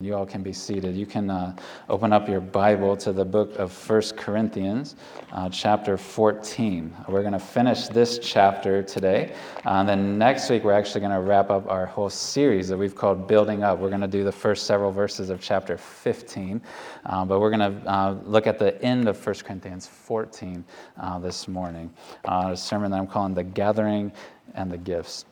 You all can be seated. You can uh, open up your Bible to the book of First Corinthians, uh, chapter 14. We're going to finish this chapter today. Uh, and then next week, we're actually going to wrap up our whole series that we've called Building Up. We're going to do the first several verses of chapter 15. Uh, but we're going to uh, look at the end of First Corinthians 14 uh, this morning. a sermon that I'm calling The Gathering and the Gifts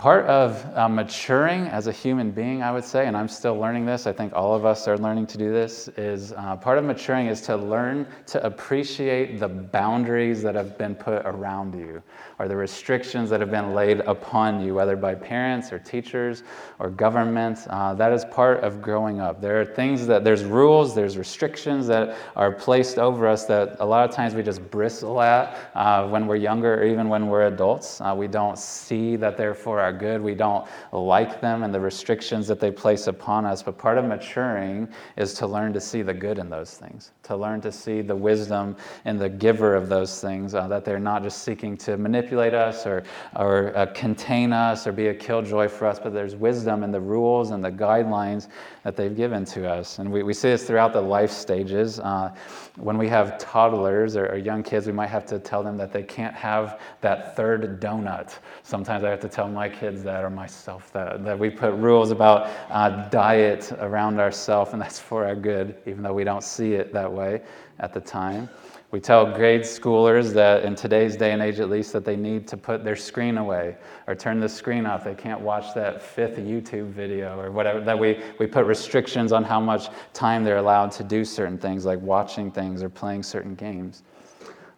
part of uh, maturing as a human being, I would say, and I'm still learning this, I think all of us are learning to do this, is uh, part of maturing is to learn to appreciate the boundaries that have been put around you or the restrictions that have been laid upon you, whether by parents or teachers or government. Uh, that is part of growing up. There are things that, there's rules, there's restrictions that are placed over us that a lot of times we just bristle at uh, when we're younger or even when we're adults. Uh, we don't see that they're for our good. We don't like them and the restrictions that they place upon us. But part of maturing is to learn to see the good in those things, to learn to see the wisdom in the giver of those things, uh, that they're not just seeking to manipulate manipulate us or, or uh, contain us or be a killjoy for us, but there's wisdom in the rules and the guidelines that they've given to us. And we, we see this throughout the life stages. Uh, when we have toddlers or, or, young kids, we might have to tell them that they can't have that third donut. Sometimes I have to tell my kids that or myself that, that we put rules about uh, diet around ourselves, and that's for our good, even though we don't see it that way at the time. We tell grade schoolers that in today's day and age, at least, that they need to put their screen away or turn the screen off. They can't watch that fifth YouTube video or whatever. That we, we put restrictions on how much time they're allowed to do certain things, like watching things or playing certain games.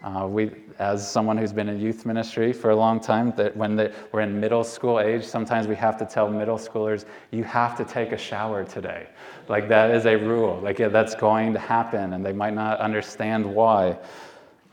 Uh, we, as someone who's been in youth ministry for a long time, that when they, we're in middle school age, sometimes we have to tell middle schoolers, you have to take a shower today. Like that is a rule. Like yeah, that's going to happen, and they might not understand why.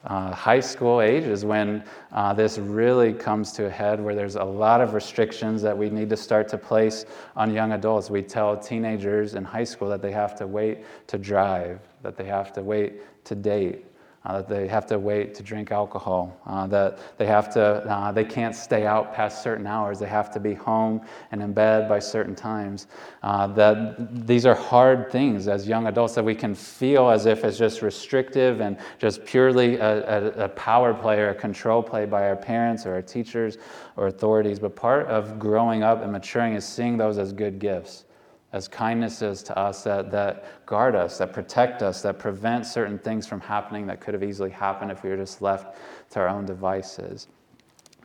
Uh, high school age is when uh, this really comes to a head, where there's a lot of restrictions that we need to start to place on young adults. We tell teenagers in high school that they have to wait to drive, that they have to wait to date, uh, that they have to wait to drink alcohol, uh, that they have to, uh, they can't stay out past certain hours, they have to be home and in bed by certain times. Uh, that these are hard things as young adults that we can feel as if it's just restrictive and just purely a, a, a power play or a control play by our parents or our teachers or authorities. But part of growing up and maturing is seeing those as good gifts as kindnesses to us that, that guard us, that protect us, that prevent certain things from happening that could have easily happened if we were just left to our own devices.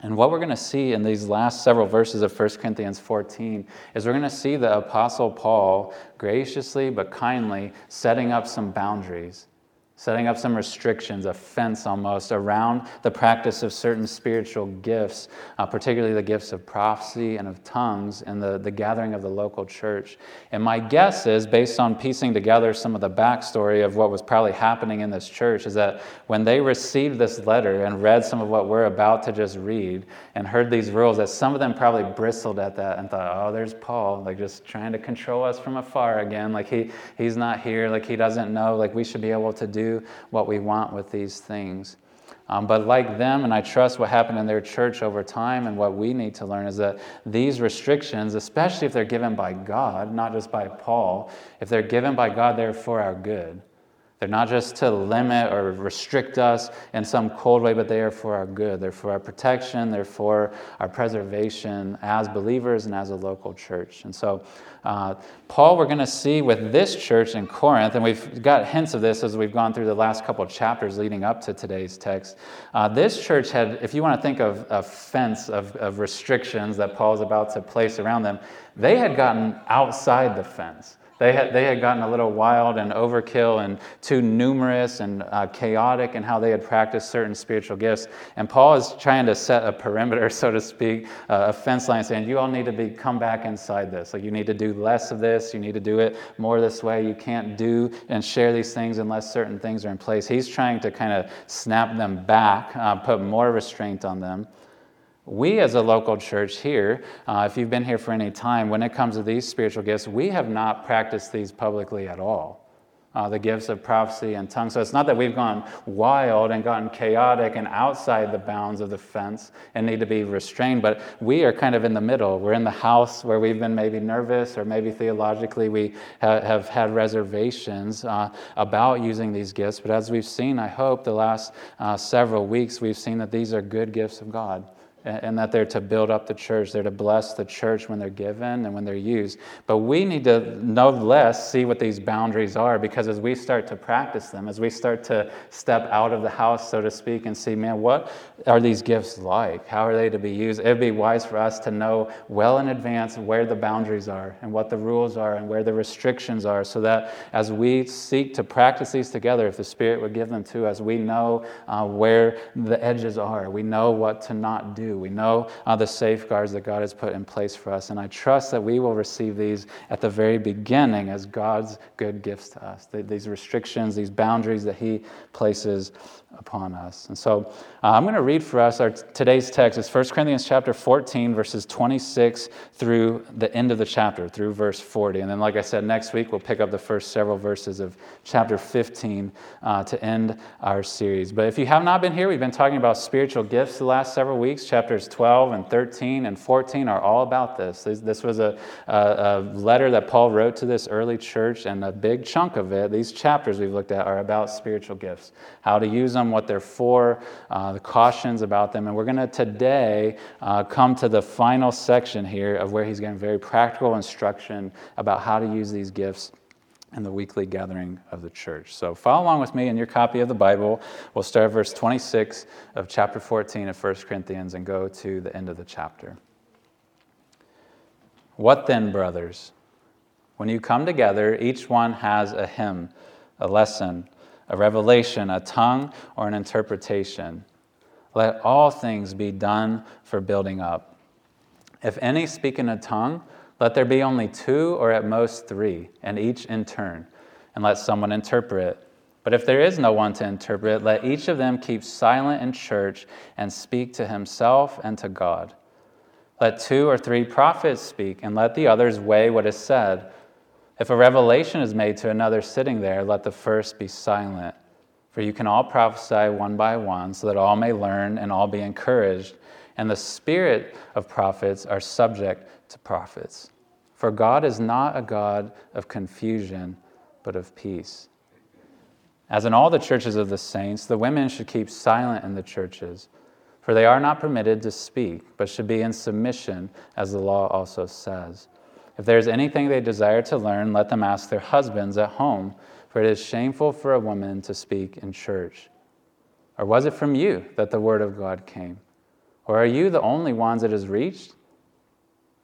And what we're going to see in these last several verses of 1 Corinthians 14 is we're going to see the Apostle Paul graciously but kindly setting up some boundaries setting up some restrictions, a fence almost, around the practice of certain spiritual gifts, uh, particularly the gifts of prophecy and of tongues and the, the gathering of the local church. And my guess is, based on piecing together some of the backstory of what was probably happening in this church, is that when they received this letter and read some of what we're about to just read and heard these rules, that some of them probably bristled at that and thought, oh, there's Paul, like just trying to control us from afar again. Like he, he's not here, like he doesn't know, like we should be able to do what we want with these things. Um, but like them, and I trust what happened in their church over time, and what we need to learn is that these restrictions, especially if they're given by God, not just by Paul, if they're given by God, they're for our good. They're not just to limit or restrict us in some cold way, but they are for our good. They're for our protection, they're for our preservation as believers and as a local church. And so, uh, Paul, we're going to see with this church in Corinth, and we've got hints of this as we've gone through the last couple chapters leading up to today's text. Uh, this church had, if you want to think of a fence of, of restrictions that Paul is about to place around them, they had gotten outside the fence. They had, they had gotten a little wild and overkill and too numerous and uh, chaotic in how they had practiced certain spiritual gifts. And Paul is trying to set a perimeter, so to speak, uh, a fence line, saying, You all need to be come back inside this. Like, you need to do less of this. You need to do it more this way. You can't do and share these things unless certain things are in place. He's trying to kind of snap them back, uh, put more restraint on them. We, as a local church here, uh, if you've been here for any time, when it comes to these spiritual gifts, we have not practiced these publicly at all. uh, the gifts of prophecy and tongues. So it's not that we've gone wild and gotten chaotic and outside the bounds of the fence and need to be restrained, but we are kind of in the middle. We're in the house where we've been maybe nervous or maybe theologically we ha- have had reservations uh, about using these gifts. But as we've seen, I hope, the last uh, several weeks, we've seen that these are good gifts of God and that they're to build up the church. They're to bless the church when they're given and when they're used. But we need to no less see what these boundaries are because as we start to practice them, as we start to step out of the house, so to speak, and see, man, what are these gifts like? How are they to be used? It'd be wise for us to know well in advance where the boundaries are and what the rules are and where the restrictions are so that as we seek to practice these together, if the Spirit would give them to us, we know uh, where the edges are. We know what to not do. We know uh, the safeguards that God has put in place for us. And I trust that we will receive these at the very beginning as God's good gifts to us. These restrictions, these boundaries that He places upon us. And so uh, I'm going to read for us our today's text is 1 Corinthians chapter 14 verses 26 through the end of the chapter through verse 40. And then like I said next week we'll pick up the first several verses of chapter 15 uh, to end our series. But if you have not been here, we've been talking about spiritual gifts the last several weeks. Chapters 12 and 13 and 14 are all about this. This, this was a, a, a letter that Paul wrote to this early church and a big chunk of it, these chapters we've looked at are about spiritual gifts, how to use them them, what they're for, uh, the cautions about them. And we're going to today uh, come to the final section here of where he's giving very practical instruction about how to use these gifts in the weekly gathering of the church. So follow along with me in your copy of the Bible. We'll start verse 26 of chapter 14 of 1 Corinthians and go to the end of the chapter. What then, brothers? When you come together, each one has a hymn, a lesson a revelation, a tongue, or an interpretation. Let all things be done for building up. If any speak in a tongue, let there be only two or at most three, and each in turn, and let someone interpret. But if there is no one to interpret, let each of them keep silent in church and speak to himself and to God. Let two or three prophets speak, and let the others weigh what is said if a revelation is made to another sitting there, let the first be silent. For you can all prophesy one by one, so that all may learn and all be encouraged. And the spirit of prophets are subject to prophets. For God is not a God of confusion, but of peace. As in all the churches of the saints, the women should keep silent in the churches, for they are not permitted to speak, but should be in submission, as the law also says. If there is anything they desire to learn, let them ask their husbands at home, for it is shameful for a woman to speak in church. Or was it from you that the word of God came? Or are you the only ones it has reached?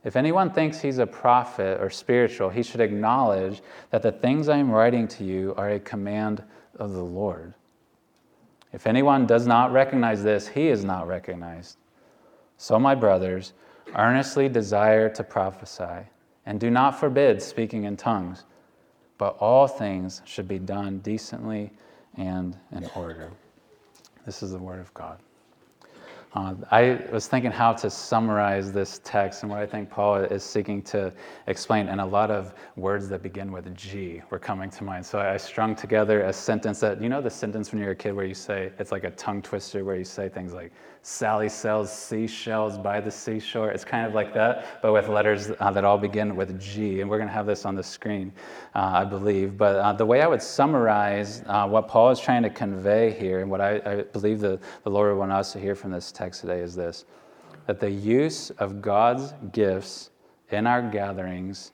If anyone thinks he's a prophet or spiritual, he should acknowledge that the things I am writing to you are a command of the Lord. If anyone does not recognize this, he is not recognized. So, my brothers, earnestly desire to prophesy and do not forbid speaking in tongues, but all things should be done decently and in order. This is the word of God. Uh, I was thinking how to summarize this text and what I think Paul is seeking to explain, and a lot of words that begin with G were coming to mind. So I strung together a sentence that, you know, the sentence when you're a kid where you say, it's like a tongue twister where you say things like, Sally sells seashells by the seashore. It's kind of like that, but with letters uh, that all begin with G. And we're going to have this on the screen, uh, I believe. But uh, the way I would summarize uh, what Paul is trying to convey here, and what I, I believe the, the Lord would want us to hear from this text today, is this that the use of God's gifts in our gatherings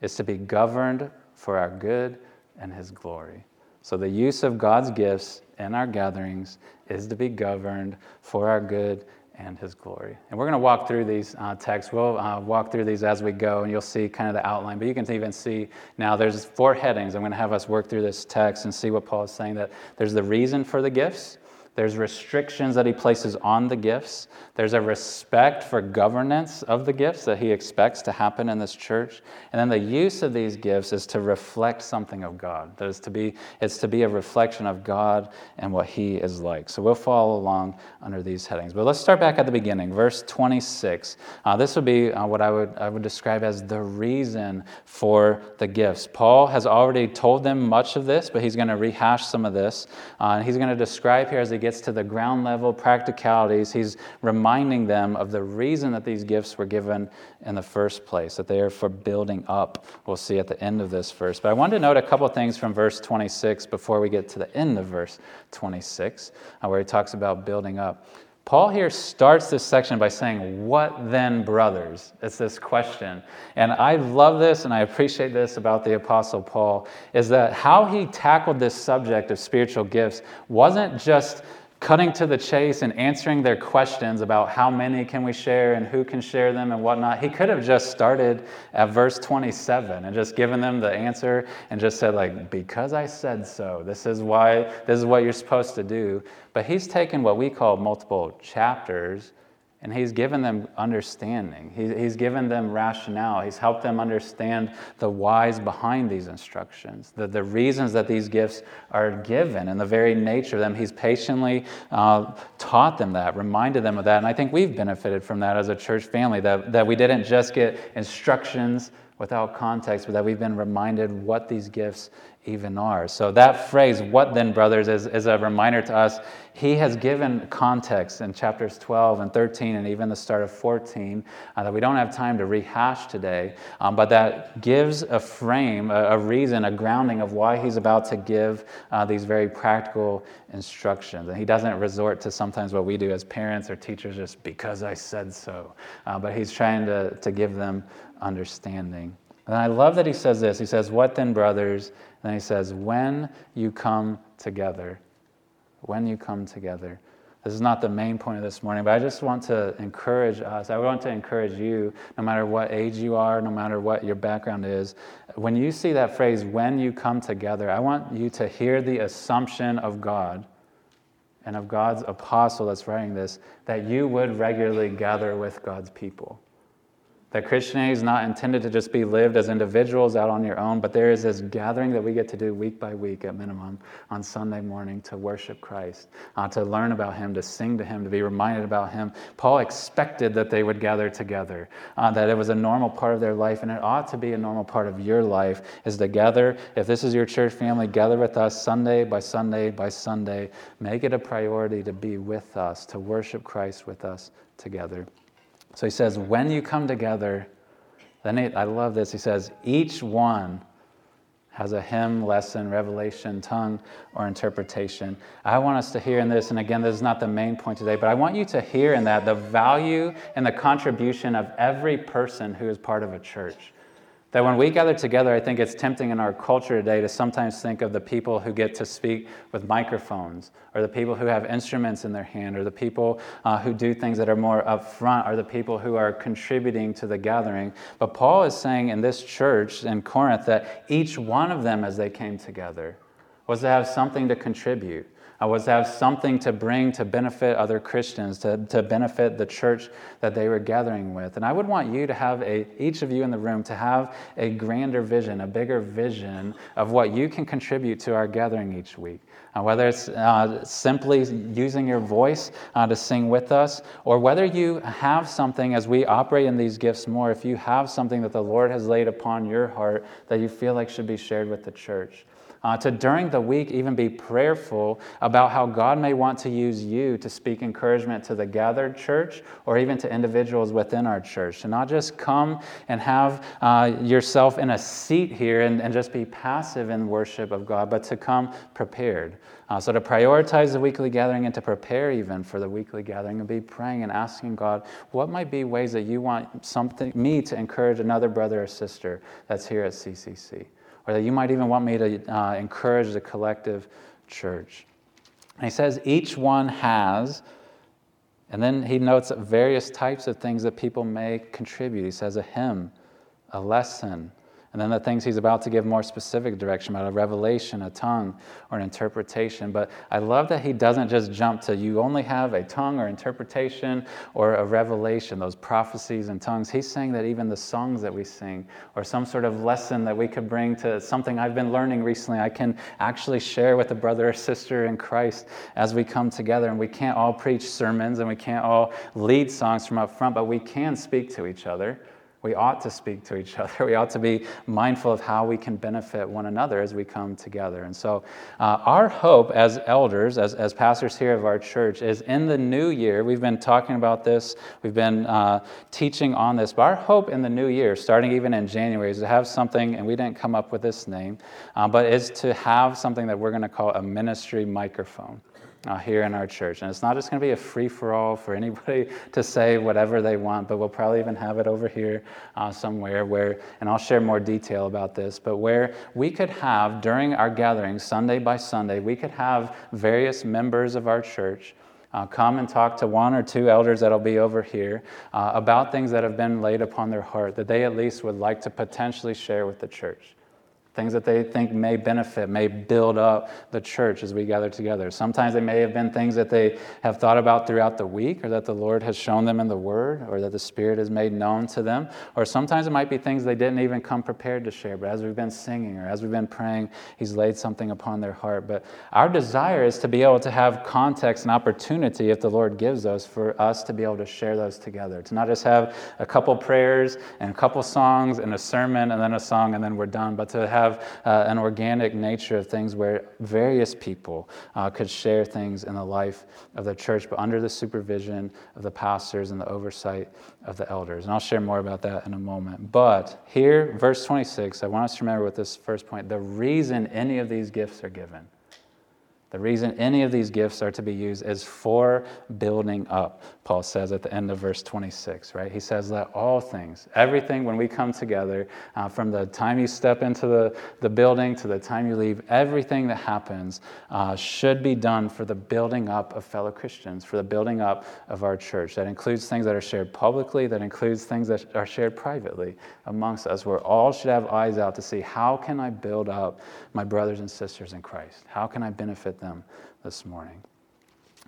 is to be governed for our good and His glory. So, the use of God's gifts in our gatherings is to be governed for our good and his glory. And we're going to walk through these uh, texts. We'll uh, walk through these as we go, and you'll see kind of the outline. But you can even see now there's four headings. I'm going to have us work through this text and see what Paul is saying that there's the reason for the gifts, There's restrictions that he places on the gifts. There's a respect for governance of the gifts that he expects to happen in this church. And then the use of these gifts is to reflect something of God. That is to be, it's to be a reflection of God and what he is like. So we'll follow along under these headings. But let's start back at the beginning, verse 26. Uh, this would be uh, what I would, I would describe as the reason for the gifts. Paul has already told them much of this, but he's going to rehash some of this. Uh, he's going to describe here as he gets to the ground level practicalities, he's reminding them of the reason that these gifts were given in the first place, that they are for building up. We'll see at the end of this verse. But I wanted to note a couple things from verse 26 before we get to the end of verse 26, uh, where he talks about building up. Paul here starts this section by saying, What then, brothers? It's this question. And I love this and I appreciate this about the Apostle Paul is that how he tackled this subject of spiritual gifts wasn't just cutting to the chase and answering their questions about how many can we share and who can share them and whatnot. He could have just started at verse 27 and just given them the answer and just said, like, because I said so, this is why, this is what you're supposed to do. But he's taken what we call multiple chapters and he's given them understanding. He, he's given them rationale. He's helped them understand the whys behind these instructions, the, the reasons that these gifts are given, and the very nature of them. He's patiently uh, taught them that, reminded them of that. And I think we've benefited from that as a church family, that, that we didn't just get instructions without context, but that we've been reminded what these gifts even are. So, that phrase, what then, brothers, is, is a reminder to us. He has given context in chapters 12 and 13 and even the start of 14 uh, that we don't have time to rehash today, um, but that gives a frame, a, a, reason, a grounding of why he's about to give uh, these very practical instructions. And he doesn't resort to sometimes what we do as parents or teachers just because I said so, uh, but he's trying to, to give them understanding. And I love that he says this. He says, What then, brothers? And he says, When you come together. When you come together. This is not the main point of this morning, but I just want to encourage us. I want to encourage you, no matter what age you are, no matter what your background is. When you see that phrase, when you come together, I want you to hear the assumption of God and of God's apostle that's writing this that you would regularly gather with God's people. That Christianity is not intended to just be lived as individuals out on your own, but there is this gathering that we get to do week by week at minimum on Sunday morning to worship Christ, uh, to learn about Him, to sing to Him, to be reminded about Him. Paul expected that they would gather together, uh, that it was a normal part of their life, and it ought to be a normal part of your life, is to gather. If this is your church family, gather with us Sunday by Sunday by Sunday. Make it a priority to be with us, to worship Christ with us together. So he says, when you come together, then it, I love this. He says, each one has a hymn, lesson, revelation, tongue, or interpretation. I want us to hear in this, and again, this is not the main point today, but I want you to hear in that the value and the contribution of every person who is part of a church. That when we gather together, I think it's tempting in our culture today to sometimes think of the people who get to speak with microphones, or the people who have instruments in their hand, or the people uh, who do things that are more upfront, or the people who are contributing to the gathering. But Paul is saying in this church in Corinth that each one of them, as they came together, was to have something to contribute uh, was to have something to bring to benefit other Christians, to, to benefit the church that they were gathering with. And I would want you to have a, each of you in the room, to have a grander vision, a bigger vision of what you can contribute to our gathering each week. Uh, whether it's uh, simply using your voice uh, to sing with us, or whether you have something as we operate in these gifts more, if you have something that the Lord has laid upon your heart that you feel like should be shared with the church uh, to during the week even be prayerful about how God may want to use you to speak encouragement to the gathered church or even to individuals within our church. To not just come and have uh, yourself in a seat here and, and just be passive in worship of God, but to come prepared. Uh, so to prioritize the weekly gathering and to prepare even for the weekly gathering and be praying and asking God, what might be ways that you want something me to encourage another brother or sister that's here at CCC? Or that you might even want me to uh, encourage the collective church. And he says each one has, and then he notes various types of things that people may contribute. He says a hymn, a lesson, And then the things he's about to give more specific direction about a revelation, a tongue, or an interpretation. But I love that he doesn't just jump to you only have a tongue or interpretation or a revelation, those prophecies and tongues. He's saying that even the songs that we sing or some sort of lesson that we could bring to something I've been learning recently, I can actually share with a brother or sister in Christ as we come together. And we can't all preach sermons and we can't all lead songs from up front, but we can speak to each other we ought to speak to each other. We ought to be mindful of how we can benefit one another as we come together. And so, uh, our hope as elders, as, as pastors here of our church, is in the new year. We've been talking about this, we've been uh, teaching on this, but our hope in the new year, starting even in January, is to have something, and we didn't come up with this name, uh, but is to have something that we're going to call a ministry microphone uh, here in our church. And it's not just going to be a free for all for anybody to say whatever they want, but we'll probably even have it over here uh, somewhere where, and I'll share more detail about this, but where we could have during our gathering, Sunday by Sunday, we could have various members of our church. Uh, come and talk to one or two elders that'll be over here uh, about things that have been laid upon their heart that they at least would like to potentially share with the church things that they think may benefit, may build up the church as we gather together. Sometimes they may have been things that they have thought about throughout the week, or that the Lord has shown them in the Word, or that the Spirit has made known to them. Or sometimes it might be things they didn't even come prepared to share, but as we've been singing or as we've been praying, He's laid something upon their heart. But our desire is to be able to have context and opportunity, if the Lord gives us, for us to be able to share those together. To not just have a couple prayers and a couple songs and a sermon and then a song and then we're done, but to have have uh, an organic nature of things where various people uh, could share things in the life of the church, but under the supervision of the pastors and the oversight of the elders. And I'll share more about that in a moment. But here, verse 26, I want us to remember with this first point the reason any of these gifts are given the reason any of these gifts are to be used is for building up, Paul says at the end of verse 26, right? He says that all things, everything when we come together, uh, from the time you step into the, the building to the time you leave, everything that happens uh, should be done for the building up of fellow Christians, for the building up of our church. That includes things that are shared publicly, that includes things that are shared privately amongst us, where all should have eyes out to see how can I build up my brothers and sisters in Christ? How can I benefit them? Them this morning.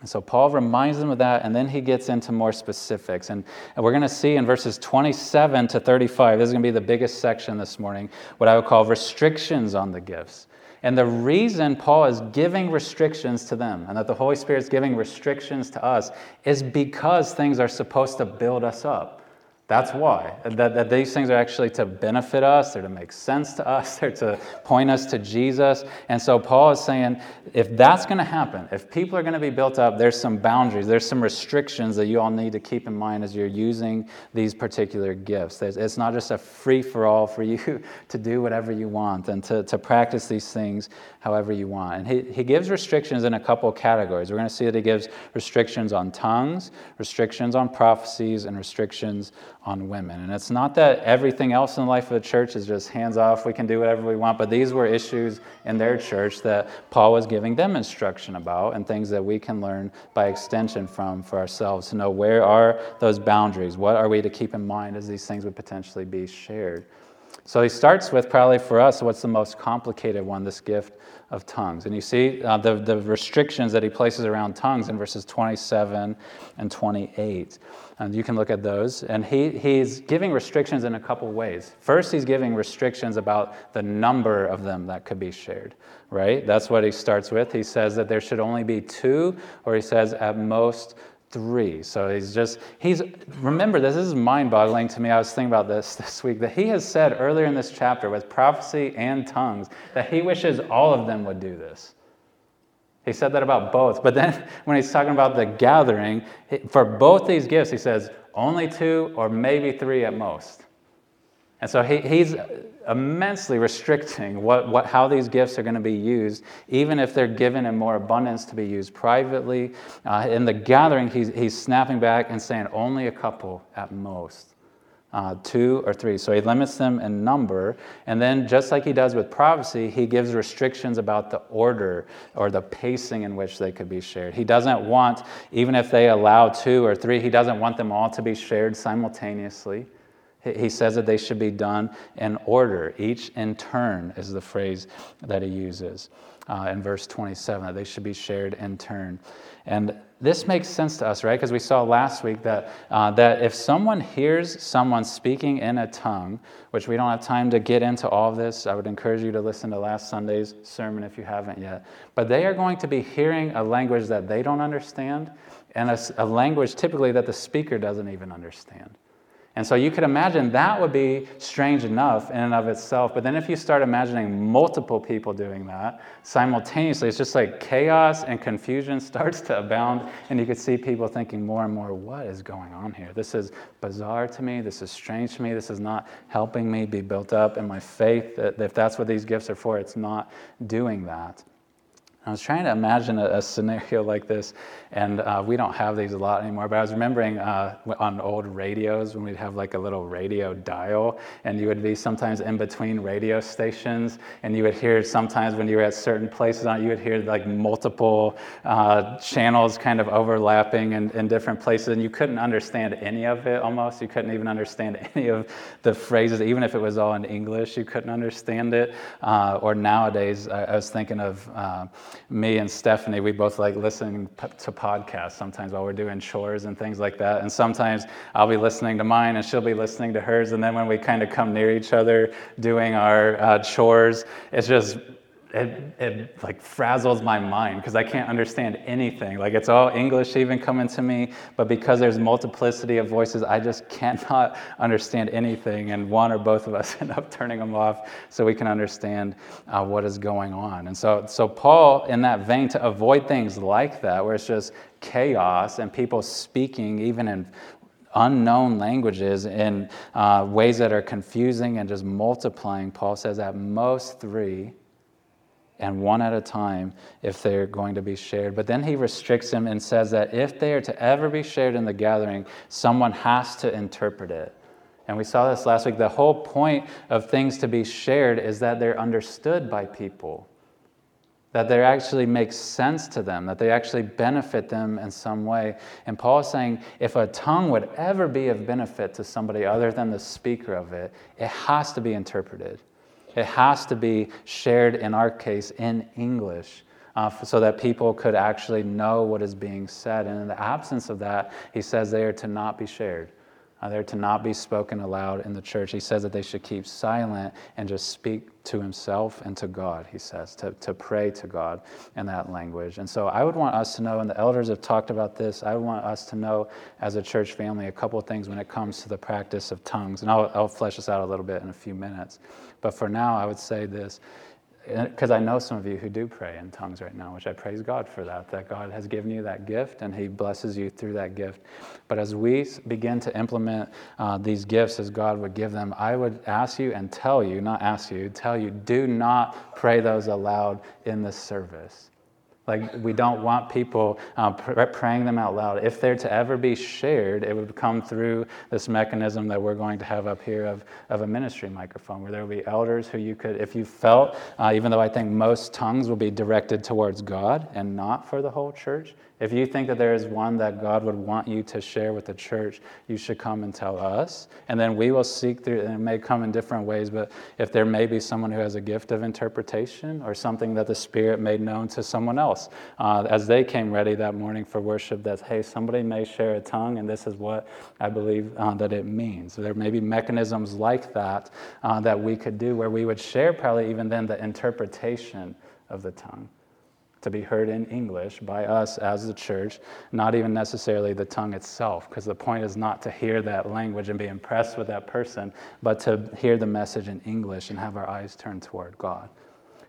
And so Paul reminds them of that, and then he gets into more specifics. And, and we're going to see in verses 27 to 35, this is going to be the biggest section this morning, what I would call restrictions on the gifts. And the reason Paul is giving restrictions to them and that the Holy Spirit is giving restrictions to us is because things are supposed to build us up. That's why. That, that these things are actually to benefit us, they're to make sense to us, they're to point us to Jesus. And so Paul is saying if that's going to happen, if people are going to be built up, there's some boundaries, there's some restrictions that you all need to keep in mind as you're using these particular gifts. It's not just a free for all for you to do whatever you want and to, to practice these things however you want. And he, he gives restrictions in a couple categories. We're going to see that he gives restrictions on tongues, restrictions on prophecies, and restrictions on women. And it's not that everything else in the life of the church is just hands off, we can do whatever we want, but these were issues in their church that Paul was giving them instruction about and things that we can learn by extension from for ourselves to know where are those boundaries? What are we to keep in mind as these things would potentially be shared? So he starts with probably for us what's the most complicated one this gift of tongues. And you see uh, the, the restrictions that he places around tongues in verses 27 and 28. And you can look at those. And he, he's giving restrictions in a couple ways. First, he's giving restrictions about the number of them that could be shared, right? That's what he starts with. He says that there should only be two, or he says at most three. So he's just, he's, remember, this is mind boggling to me. I was thinking about this this week that he has said earlier in this chapter with prophecy and tongues that he wishes all of them would do this. He said that about both. But then when he's talking about the gathering, for both these gifts, he says only two or maybe three at most. And so he, he's immensely restricting what, what, how these gifts are going to be used, even if they're given in more abundance to be used privately. Uh, in the gathering, he's, he's snapping back and saying only a couple at most uh, two or three. So he limits them in number. And then, just like he does with prophecy, he gives restrictions about the order or the pacing in which they could be shared. He doesn't want, even if they allow two or three, he doesn't want them all to be shared simultaneously. He says that they should be done in order. Each in turn is the phrase that he uses uh, in verse 27, that they should be shared in turn. And this makes sense to us, right? Because we saw last week that, uh, that if someone hears someone speaking in a tongue, which we don't have time to get into all of this, I would encourage you to listen to last Sunday's sermon if you haven't yet. But they are going to be hearing a language that they don't understand and a, a language typically that the speaker doesn't even understand. And so you could imagine that would be strange enough in and of itself. But then if you start imagining multiple people doing that simultaneously, it's just like chaos and confusion starts to abound. And you could see people thinking more and more, what is going on here? This is bizarre to me. This is strange to me. This is not helping me be built up in my faith. If that's what these gifts are for, it's not doing that. I was trying to imagine a, a scenario like this, and uh, we don't have these a lot anymore. But I was remembering uh, on old radios when we'd have like a little radio dial, and you would be sometimes in between radio stations, and you would hear sometimes when you were at certain places on, you would hear like multiple uh, channels kind of overlapping in, in different places, and you couldn't understand any of it almost. You couldn't even understand any of the phrases, even if it was all in English. You couldn't understand it. Uh, or nowadays, I, I, was thinking of uh, me and Stephanie, we both like listening to podcasts sometimes while we're doing chores and things like that. And sometimes I'll be listening to mine and she'll be listening to hers. And then when we kind of come near each other doing our uh, chores, it's just it, it like frazzles my mind because I can't understand anything. Like it's all English even coming to me, but because there's multiplicity of voices, I just cannot understand anything. And one or both of us end up turning them off so we can understand uh, what is going on. And so, so Paul, in that vein, to avoid things like that, where it's just chaos and people speaking even in unknown languages in uh, ways that are confusing and just multiplying, Paul says at most three and one at a time if they're going to be shared. But then he restricts them and says that if they are to ever be shared in the gathering, someone has to interpret it. And we saw this last week. The whole point of things to be shared is that they're understood by people, that they actually make sense to them, that they actually benefit them in some way. And Paul is saying if a tongue would ever be of benefit to somebody other than the speaker of it, it has to be interpreted. It has to be shared, in our case, in English. Uh, so that people could actually know what is being said. And in the absence of that, he says they are to not be shared. Uh, they're to not be spoken aloud in the church. He says that they should keep silent and just speak to himself and to God, he says, to, to pray to God in that language. And so I would want us to know, and the elders have talked about this, I want us to know as a church family a couple of things when it comes to the practice of tongues. And I'll, I'll flesh this out a little bit in a few minutes. But for now, I would say this because I know some of you who do pray in tongues right now, which I praise God for that, that God has given you that gift and He blesses you through that gift. But as we begin to implement uh, these gifts as God would give them, I would ask you and tell you, not ask you, tell you, do not pray those aloud in the service. Like, we don't want people uh, pr- praying them out loud. If they're to ever be shared, it would come through this mechanism that we're going to have up here of, of a ministry microphone, where there will be elders who you could, if you felt, uh, even though I think most tongues will be directed towards God and not for the whole church, if you think that there is one that God would want you to share with the church, you should come and tell us. And then we will seek through, and it may come in different ways, but if there may be someone who has a gift of interpretation or something that the Spirit made known to someone else uh, as they came ready that morning for worship, that, hey, somebody may share a tongue, and this is what I believe uh, that it means. There may be mechanisms like that uh, that we could do where we would share probably even then the interpretation of the tongue to be heard in English by us as the church, not even necessarily the tongue itself, because the point is not to hear that language and be impressed with that person, but to hear the message in English and have our eyes turned toward God.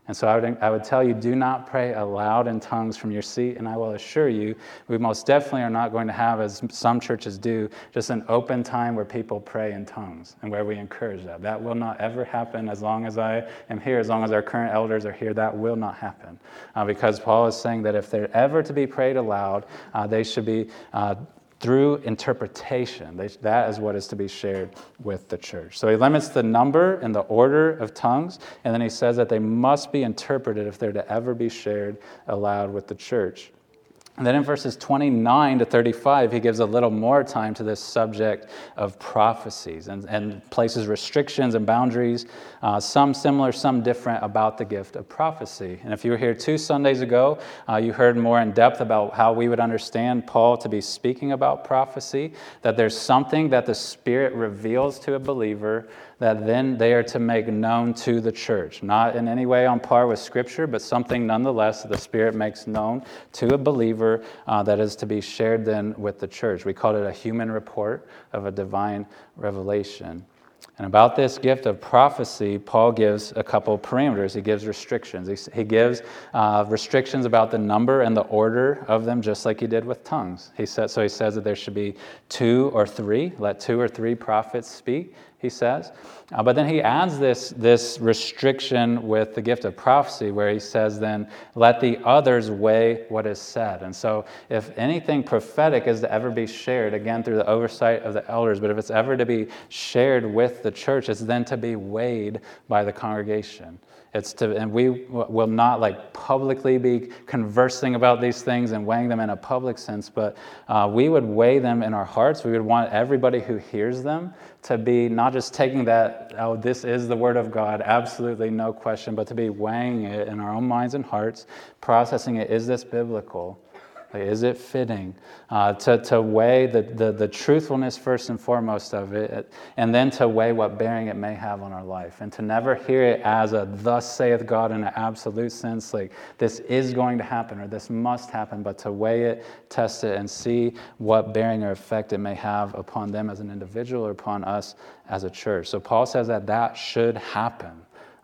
And so I would, I would tell you do not pray aloud in tongues from your seat. And I will assure you, we most definitely are not going to have, as some churches do, just an open time where people pray in tongues and where we encourage that. That will not ever happen as long as I am here, as long as our current elders are here. That will not happen. Uh, because Paul is saying that if they're ever to be prayed aloud, uh, they should be uh, through interpretation. That is what is to be shared with the church. So he limits the number and the order of tongues, and then he says that they must be interpreted if they're to ever be shared aloud with the church. And then in verses 29 to 35, he gives a little more time to this subject of prophecies and, and places restrictions and boundaries, uh, some similar, some different, about the gift of prophecy. And if you were here two Sundays ago, uh, you heard more in depth about how we would understand Paul to be speaking about prophecy, that there's something that the Spirit reveals to a believer that then they are to make known to the church. Not in any way on par with Scripture, but something nonetheless that the Spirit makes known to a believer uh, that is to be shared then with the church. We call it a human report of a divine revelation. And about this gift of prophecy, Paul gives a couple parameters. He gives restrictions. He, he gives uh, restrictions about the number and the order of them, just like he did with tongues. He said, so he says that there should be two or three. Let two or three prophets speak he says. Uh, but then he adds this, this restriction with the gift of prophecy, where he says, then let the others weigh what is said. And so, if anything prophetic is to ever be shared, again through the oversight of the elders, but if it's ever to be shared with the church, it's then to be weighed by the congregation. It's to, and we will not like publicly be conversing about these things and weighing them in a public sense, but uh, we would weigh them in our hearts. We would want everybody who hears them to be not just taking that, oh, this is the word of God, absolutely no question, but to be weighing it in our own minds and hearts, processing it. Is this biblical? Is it fitting? Uh, to, to weigh the, the, the, truthfulness first and foremost of it, and then to weigh what bearing it may have on our life. And to never hear it as a thus saith God in an absolute sense, like this is going to happen or this must happen, but to weigh it, test it, and see what bearing or effect it may have upon them as an individual or upon us as a church. So Paul says that that should happen.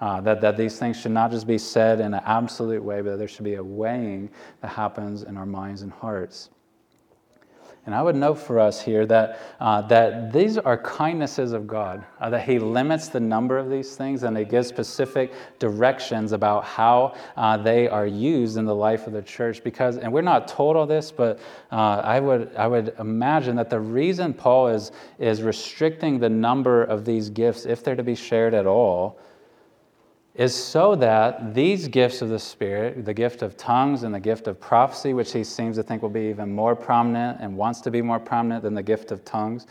Uh, that, that these things should not just be said in an absolute way, but there should be a weighing that happens in our minds and hearts. And I would note for us here that, uh, that these are kindnesses of God, uh, that He limits the number of these things and He gives specific directions about how uh, they are used in the life of the church. Because, and we're not told all this, but uh, I, would, I would imagine that the reason Paul is, is restricting the number of these gifts, if they're to be shared at all, is so that these gifts of the Spirit, the gift of tongues and the gift of prophecy, which he seems to think will be even more prominent and wants to be more prominent than the gift of tongues,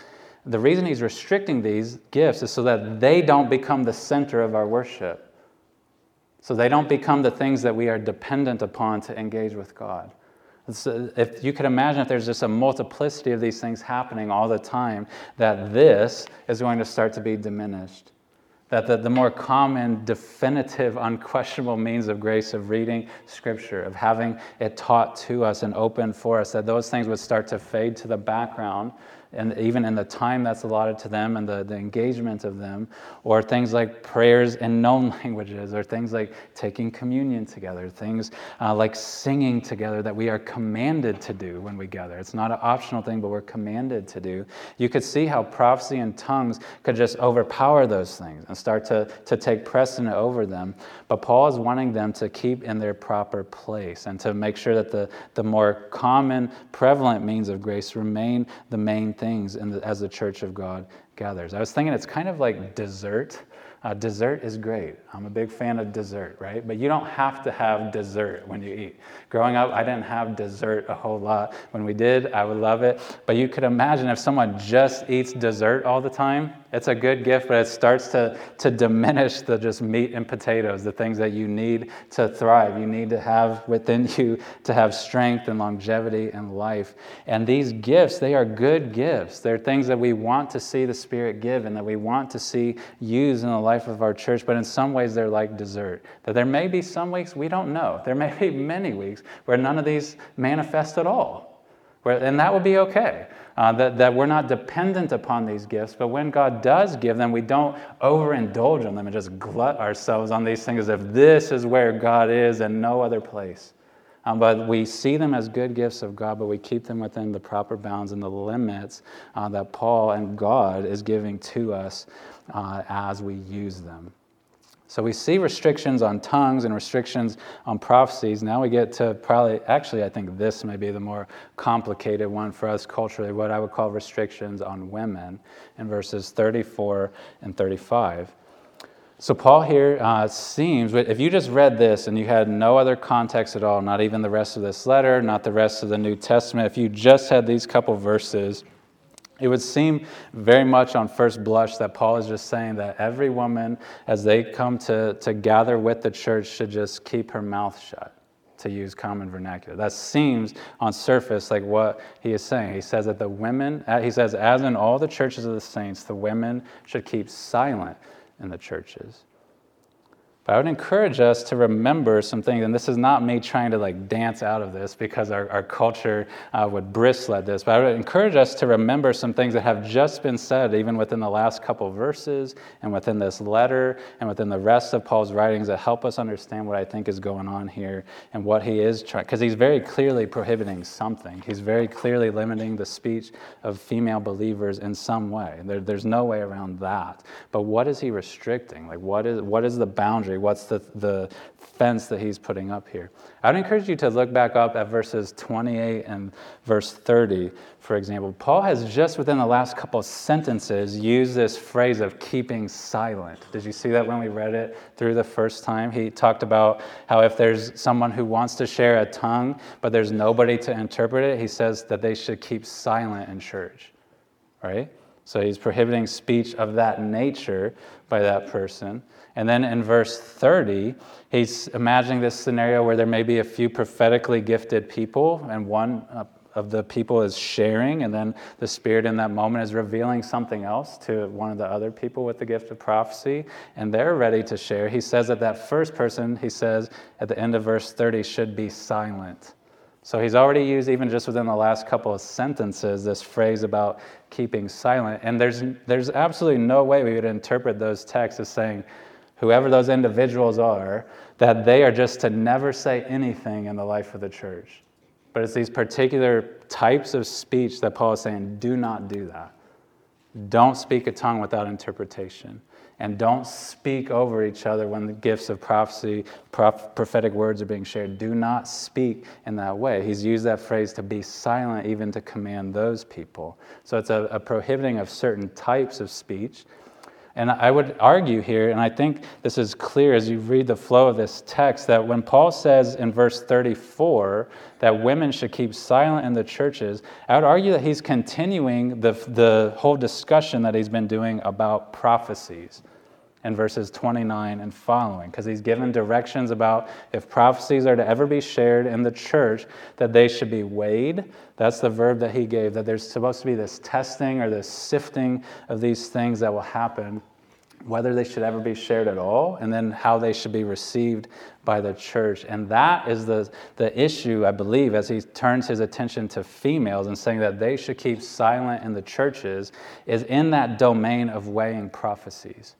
the reason he's restricting these gifts is so that they don't become the center of our worship. So they don't become the things that we are dependent upon to engage with God. Uh, if you could imagine if there's just a multiplicity of these things happening all the time, that this is going to start to be diminished that the, the more common, definitive, unquestionable means of grace of reading Scripture, of having it taught to us and open for us, that those things would start to fade to the background and even in the time that's allotted to them and the, the engagement of them, or things like prayers in known languages, or things like taking communion together, things uh, like singing together that we are commanded to do when we gather. It's not an optional thing, but we're commanded to do. You could see how prophecy and tongues could just overpower those things and start to, to take precedent over them. But Paul is wanting them to keep in their proper place and to make sure that the, the more common, prevalent means of grace remain the main things the, as the church of God gathers. I was thinking it's kind of like dessert. Uh, dessert is great. I'm a big fan of dessert, right? But you don't have to have dessert when you eat. Growing up, I didn't have dessert a whole lot. When we did, I would love it. But you could imagine if someone just eats dessert all the time, it's a good gift, but it starts to, to diminish the just meat and potatoes, the things that you need to thrive, you need to have within you to have strength and longevity and life. And these gifts, they are good gifts. They're things that we want to see the Spirit give and that we want to see used in the life of our church, but in some ways they're like dessert. That there may be some weeks we don't know. There may be many weeks where none of these manifest at all. Where, and that would be okay uh, that, that we're not dependent upon these gifts, but when God does give them, we don't overindulge on them and just glut ourselves on these things as if this is where God is and no other place. Um, but we see them as good gifts of God, but we keep them within the proper bounds and the limits uh, that Paul and God is giving to us uh, as we use them. So we see restrictions on tongues and restrictions on prophecies. Now we get to probably, actually, I think this may be the more complicated one for us culturally, what I would call restrictions on women in verses 34 and 35. So, Paul here uh, seems, if you just read this and you had no other context at all, not even the rest of this letter, not the rest of the New Testament, if you just had these couple verses, it would seem very much on first blush that Paul is just saying that every woman, as they come to, to gather with the church, should just keep her mouth shut, to use common vernacular. That seems on surface like what he is saying. He says that the women, uh, he says, as in all the churches of the saints, the women should keep silent in the churches. But I would encourage us to remember some things, and this is not me trying to like dance out of this because our, our culture uh, would bristle at this, but I would encourage us to remember some things that have just been said, even within the last couple verses, and within this letter, and within the rest of Paul's writings that help us understand what I think is going on here and what he is trying, because he's very clearly prohibiting something. He's very clearly limiting the speech of female believers in some way. There, there's no way around that. But what is he restricting? Like, what is, what is the boundary? Boundary? What's the, the fence that he's putting up here? I would encourage you to look back up at verses 28 and verse 30, for example. Paul has just within the last couple sentences used this phrase of keeping silent. Did you see that when we read it through the first time? He talked about how if there's someone who wants to share a tongue, but there's nobody to interpret it, he says that they should keep silent in church, right? So he's prohibiting speech of that nature by that person. And then in verse 30, he's imagining this scenario where there may be a few prophetically gifted people, and one of the people is sharing, and then the Spirit in that moment is revealing something else to one of the other people with the gift of prophecy, and they're ready to share. He says that that first person, he says at the end of verse 30, should be silent. So he's already used, even just within the last couple of sentences, this phrase about keeping silent. And there's, there's absolutely no way we would interpret those texts as saying, whoever those individuals are, that they are just to never say anything in the life of the church. But it's these particular types of speech that Paul is saying, do not do that. Don't speak a tongue without interpretation. And don't speak over each other when the gifts of prophecy, prophetic words are being shared. Do not speak in that way. He's used that phrase to be silent, even to command those people. So it's a, a prohibiting of certain types of speech and I would argue here, and I think this is clear as you read the flow of this text, that when Paul says in verse 34 that women should keep silent in the churches, I would argue that he's continuing the, the whole discussion that he's been doing about prophecies in verses 29 and following, because he's given directions about if prophecies are to ever be shared in the church, that they should be weighed. That's the verb that he gave, that there's supposed to be this testing or this sifting of these things that will happen, whether they should ever be shared at all, and then how they should be received by the church. And that is the, the issue, I believe, as he turns his attention to females and saying that they should keep silent in the churches, is in that domain of weighing prophecies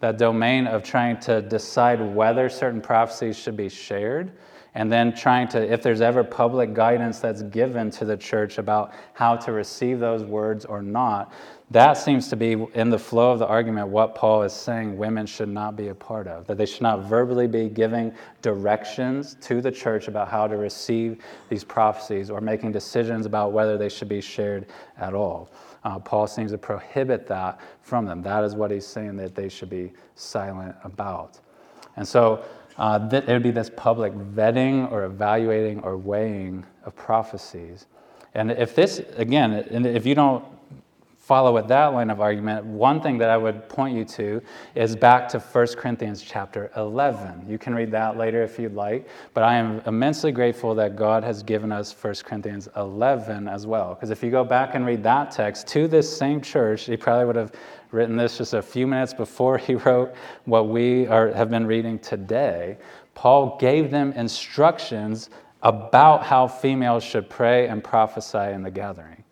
that domain of trying to decide whether certain prophecies should be shared, and then trying to, if there's ever public guidance that's given to the church about how to receive those words or not, that seems to be in the flow of the argument what Paul is saying women should not be a part of. That they should not verbally be giving directions to the church about how to receive these prophecies or making decisions about whether they should be shared at all. Uh, Paul seems to prohibit that from them. That is what he's saying that they should be silent about. And so uh, th- it would be this public vetting or evaluating or weighing of prophecies. And if this, again, and if you don't follow with that line of argument, one thing that I would point you to is back to 1 Corinthians chapter 11. You can read that later if you'd like, but I am immensely grateful that God has given us 1 Corinthians 11 as well. Because if you go back and read that text to this same church, he probably would have written this just a few minutes before he wrote what we are, have been reading today. Paul gave them instructions about how females should pray and prophesy in the gathering.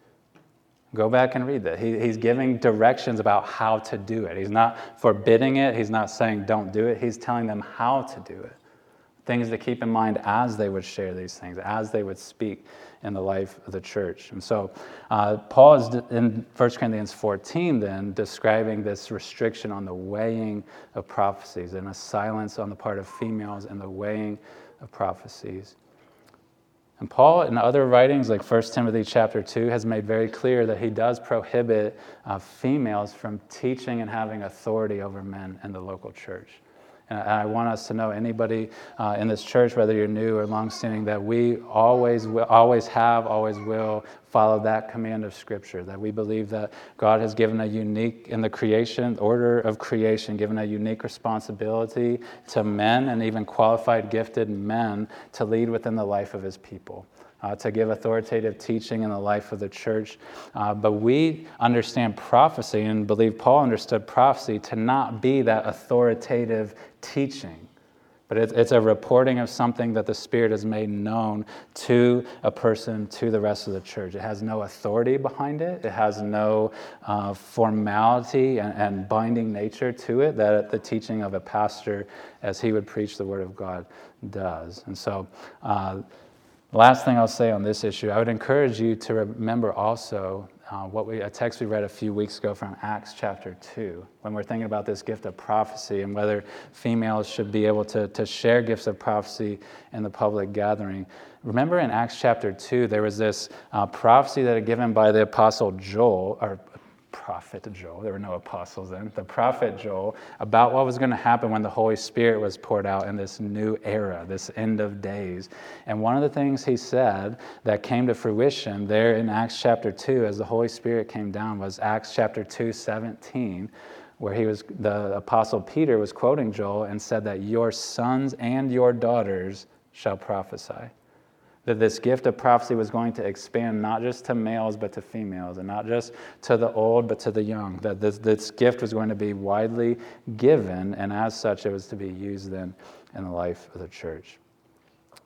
Go back and read that. He, he's giving directions about how to do it. He's not forbidding it. He's not saying don't do it. He's telling them how to do it. Things to keep in mind as they would share these things, as they would speak in the life of the church. And so uh, Paul is in 1 Corinthians 14 then describing this restriction on the weighing of prophecies and a silence on the part of females in the weighing of prophecies. And Paul, in other writings like 1 Timothy chapter 2, has made very clear that he does prohibit uh, females from teaching and having authority over men in the local church. And I want us to know, anybody uh, in this church, whether you're new or longstanding, that we always, always have, always will follow that command of Scripture. That we believe that God has given a unique, in the creation, order of creation, given a unique responsibility to men and even qualified, gifted men to lead within the life of His people uh, to give authoritative teaching in the life of the church. Uh, but we understand prophecy and believe Paul understood prophecy to not be that authoritative teaching. But it's a reporting of something that the Spirit has made known to a person, to the rest of the church. It has no authority behind it, it has no uh, formality and, and, binding nature to it that the teaching of a pastor, as he would preach the Word of God, does. And so, uh, Last thing I'll say on this issue, I would encourage you to remember also uh, what we, a text we read a few weeks ago from Acts chapter 2, when we're thinking about this gift of prophecy and whether females should be able to, to share gifts of prophecy in the public gathering. Remember in Acts chapter 2, there was this uh, prophecy that had given by the apostle Joel, or prophet Joel, there were no apostles then, the prophet Joel, about what was going to happen when the Holy Spirit was poured out in this new era, this end of days. And one of the things he said that came to fruition there in Acts chapter 2 as the Holy Spirit came down was Acts chapter 2, 17 where he was the apostle peter was quoting joel and said that your sons and your daughters shall prophesy that this gift of prophecy was going to expand not just to males but to females and not just to the old but to the young that this, this gift was going to be widely given and as such it was to be used then in the life of the church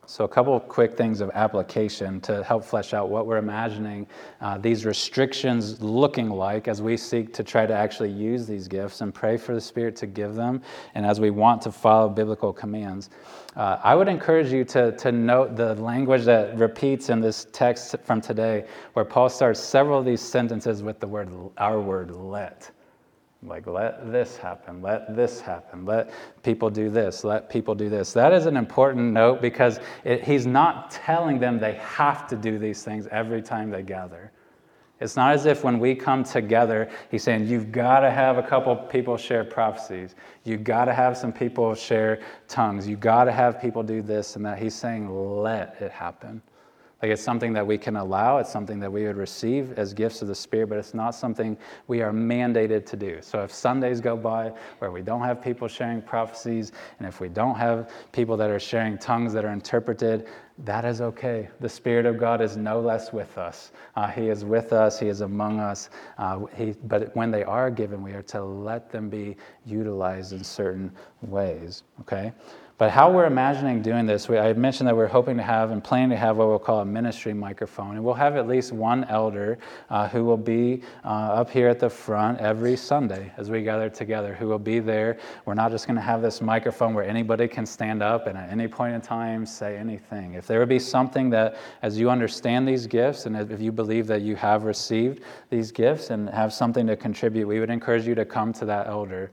so, a couple quick things of application to help flesh out what we're imagining uh, these restrictions looking like as we seek to try to actually use these gifts and pray for the Spirit to give them, and as we want to follow biblical commands. Uh, I would encourage you to, to note the language that repeats in this text from today, where Paul starts several of these sentences with the word, our word, let. Like, let this happen, let this happen, let people do this, let people do this. That is an important note because it, he's not telling them they have to do these things every time they gather. It's not as if when we come together, he's saying, you've got to have a couple people share prophecies. You've got to have some people share tongues. You've got to have people do this and that. He's saying, let it happen. Like it's something that we can allow, it's something that we would receive as gifts of the Spirit, but it's not something we are mandated to do. So if Sundays go by where we don't have people sharing prophecies, and if we don't have people that are sharing tongues that are interpreted, that is okay. The Spirit of God is no less with us. Uh, he is with us, He is among us. Uh, he, but when they are given, we are to let them be utilized in certain ways, okay? But how we're imagining doing this, we, I mentioned that we're hoping to have and planning to have what we'll call a ministry microphone. And we'll have at least one elder uh, who will be uh, up here at the front every Sunday as we gather together, who will be there. We're not just going to have this microphone where anybody can stand up and at any point in time say anything. If there would be something that, as you understand these gifts and if you believe that you have received these gifts and have something to contribute, we would encourage you to come to that elder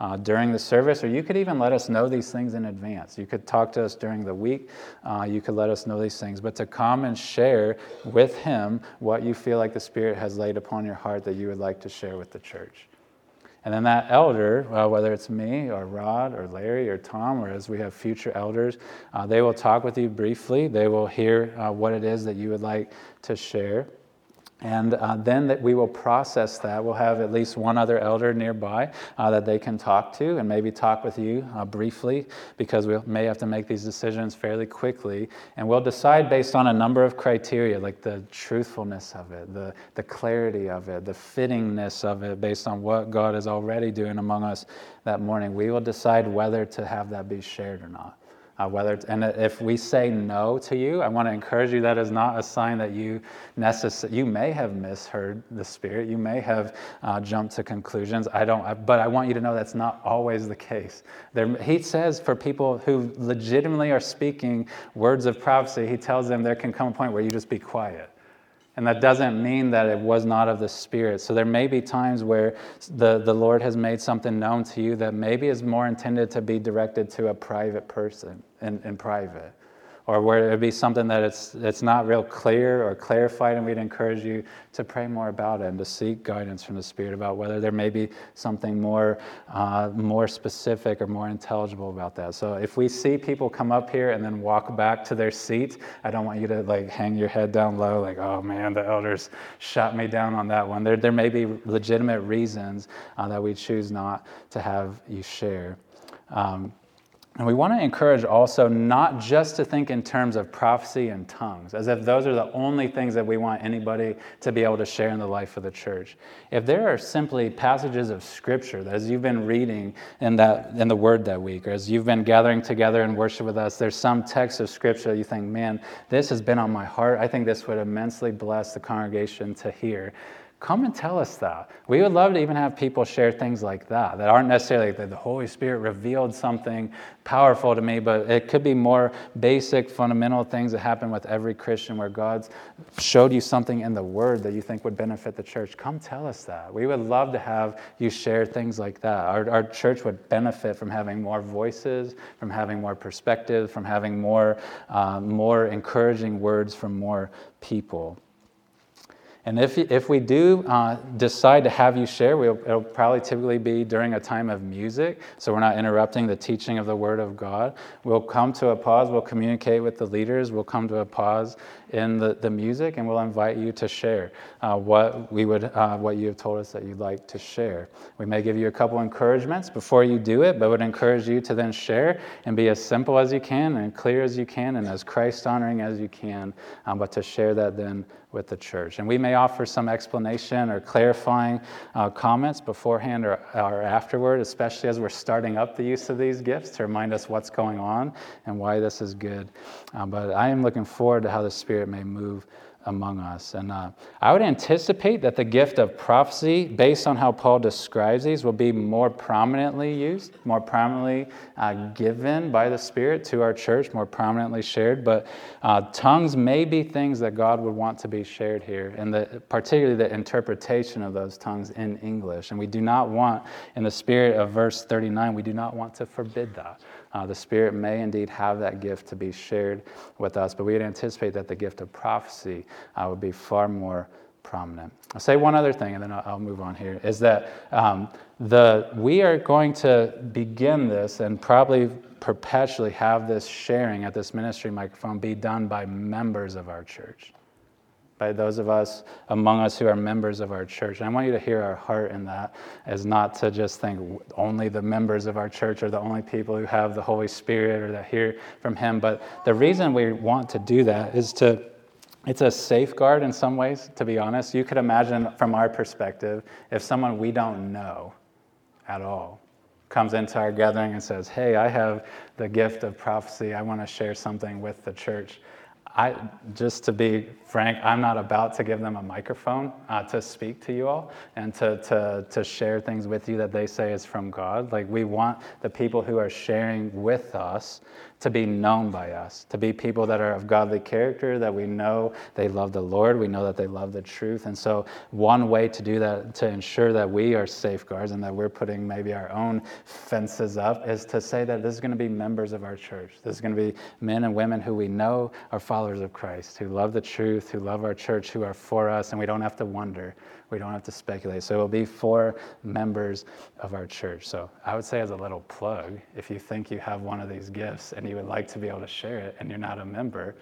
uh, during the service, or you could even let us know these things in advance. You could talk to us during the week. Uh, you could let us know these things. But to come and share with Him what you feel like the Spirit has laid upon your heart that you would like to share with the church. And then that elder, uh, whether it's me or Rod or Larry or Tom, or as we have future elders, uh, they will talk with you briefly. They will hear uh, what it is that you would like to share. And uh, then that we will process that. We'll have at least one other elder nearby uh, that they can talk to and maybe talk with you uh, briefly because we may have to make these decisions fairly quickly. And we'll decide based on a number of criteria like the truthfulness of it, the, the clarity of it, the fittingness of it based on what God is already doing among us that morning. We will decide whether to have that be shared or not. Uh, whether and if we say no to you, I want to encourage you that is not a sign that you necess- you may have misheard the Spirit. You may have uh, jumped to conclusions. I don't, but I want you to know that's not always the case. There, he says for people who legitimately are speaking words of prophecy, he tells them there can come a point where you just be quiet. And that doesn't mean that it was not of the Spirit. So there may be times where the, the Lord has made something known to you that maybe is more intended to be directed to a private person in, in private. or where it would be something that it's, it's not real clear or clarified, and we'd encourage you to pray more about it and to seek guidance from the Spirit about whether there may be something more, uh, more specific or more intelligible about that. So if we see people come up here and then walk back to their seat, I don't want you to like hang your head down low, like, oh man, the elders shot me down on that one. There, there may be legitimate reasons uh, that we choose not to have you share. Um, and we want to encourage also not just to think in terms of prophecy and tongues, as if those are the only things that we want anybody to be able to share in the life of the church. If there are simply passages of Scripture that as you've been reading in, that, in the Word that week, or as you've been gathering together and worship with us, there's some text of Scripture you think, man, this has been on my heart. I think this would immensely bless the congregation to hear come and tell us that. We would love to even have people share things like that, that aren't necessarily that the Holy Spirit revealed something powerful to me, but it could be more basic, fundamental things that happen with every Christian where God's showed you something in the Word that you think would benefit the church. Come tell us that. We would love to have you share things like that. Our, our church would benefit from having more voices, from having more perspective, from having more, uh, more encouraging words from more people. And if, if we do uh, decide to have you share, we'll, it'll probably typically be during a time of music, so we're not interrupting the teaching of the Word of God. We'll come to a pause, we'll communicate with the leaders, we'll come to a pause in the, the music, and we'll invite you to share uh, what, we would, uh, what you have told us that you'd like to share. We may give you a couple encouragements before you do it, but would encourage you to then share and be as simple as you can and clear as you can and as Christ honoring as you can, um, but to share that then with the church. And we may offer some explanation or clarifying uh, comments beforehand or, or afterward, especially as we're starting up the use of these gifts to remind us what's going on and why this is good. Uh, but I am looking forward to how the Spirit may move among us. And uh, I would anticipate that the gift of prophecy, based on how Paul describes these, will be more prominently used, more prominently uh, given by the Spirit to our church, more prominently shared. But uh, tongues may be things that God would want to be shared here, and the, particularly the interpretation of those tongues in English. And we do not want, in the spirit of verse 39, we do not want to forbid that. Uh, the Spirit may indeed have that gift to be shared with us, but we would anticipate that the gift of prophecy uh, would be far more prominent. I'll say one other thing, and then I'll, I'll move on here. Is that um, the we are going to begin this and probably perpetually have this sharing at this ministry microphone be done by members of our church by those of us among us who are members of our church. And I want you to hear our heart in that as not to just think only the members of our church are the only people who have the Holy Spirit or that hear from Him. But the reason we want to do that is to it's a safeguard in some ways, to be honest. You could imagine from our perspective if someone we don't know at all comes into our gathering and says, Hey, I have the gift of prophecy. I want to share something with the church. I, just to be frank, I'm not about to give them a microphone uh, to speak to you all and to, to, to share things with you that they say is from God. Like, we want the people who are sharing with us to be known by us, to be people that are of godly character, that we know they love the Lord, we know that they love the truth. And so, one way to do that, to ensure that we are safeguards and that we're putting maybe our own fences up, is to say that this is going to be members of our church. This is going to be men and women who we know are followers of Christ, who love the truth, who love our church, who are for us, and we don't have to wonder we don't have to speculate. So it will be for members of our church. So I would say, as a little plug, if you think you have one of these gifts and you would like to be able to share it and you're not a member,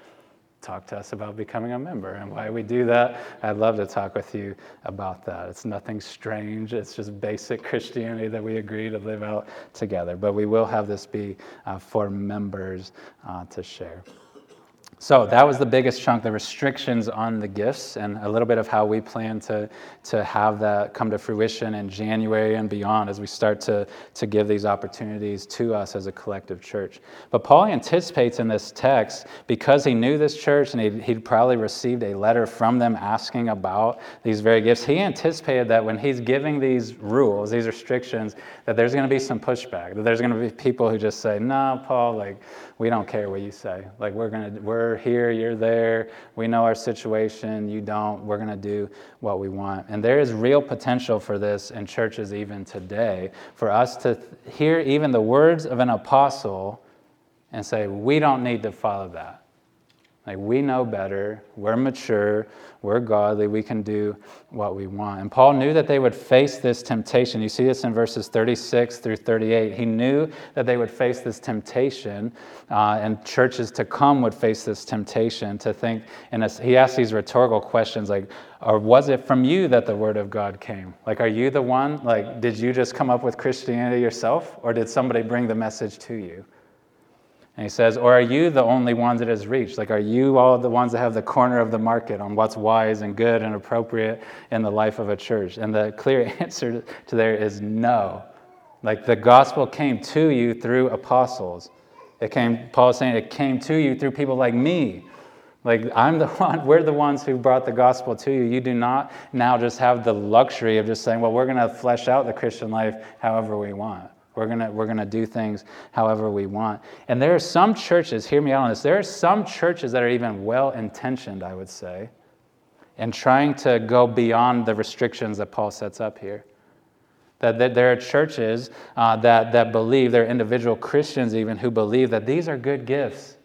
talk to us about becoming a member and why we do that. I'd love to talk with you about that. It's nothing strange, it's just basic Christianity that we agree to live out together. But we will have this be uh, for members uh, to share. So that was the biggest chunk, the restrictions on the gifts, and a little bit of how we plan to, to have that come to fruition in January and beyond as we start to, to give these opportunities to us as a collective church. But Paul anticipates in this text, because he knew this church and he'd, he'd probably received a letter from them asking about these very gifts, he anticipated that when he's giving these rules, these restrictions, that there's going to be some pushback, that there's going to be people who just say, no, Paul, like, we don't care what you say. Like, we're going to, we're here, you're there, we know our situation, you don't, we're going to do what we want. And there is real potential for this in churches even today, for us to hear even the words of an apostle and say, we don't need to follow that. Like we know better, we're mature, we're godly, we can do what we want. And Paul knew that they would face this temptation. You see this in verses 36 through 38. He knew that they would face this temptation, uh, and churches to come would face this temptation to think. And he asked these rhetorical questions like, or was it from you that the word of God came? Like, are you the one? Like, did you just come up with Christianity yourself, or did somebody bring the message to you? And he says, Or are you the only ones that has reached? Like, are you all the ones that have the corner of the market on what's wise and good and appropriate in the life of a church? And the clear answer to there is no. Like, the gospel came to you through apostles. It came, Paul is saying, it came to you through people like me. Like, I'm the one, we're the ones who brought the gospel to you. You do not now just have the luxury of just saying, well, we're going to flesh out the Christian life however we want. We're going to we're gonna do things however we want. And there are some churches, hear me out on this, there are some churches that are even well intentioned, I would say, in trying to go beyond the restrictions that Paul sets up here. That, that there are churches uh, that, that believe, there are individual Christians even who believe that these are good gifts.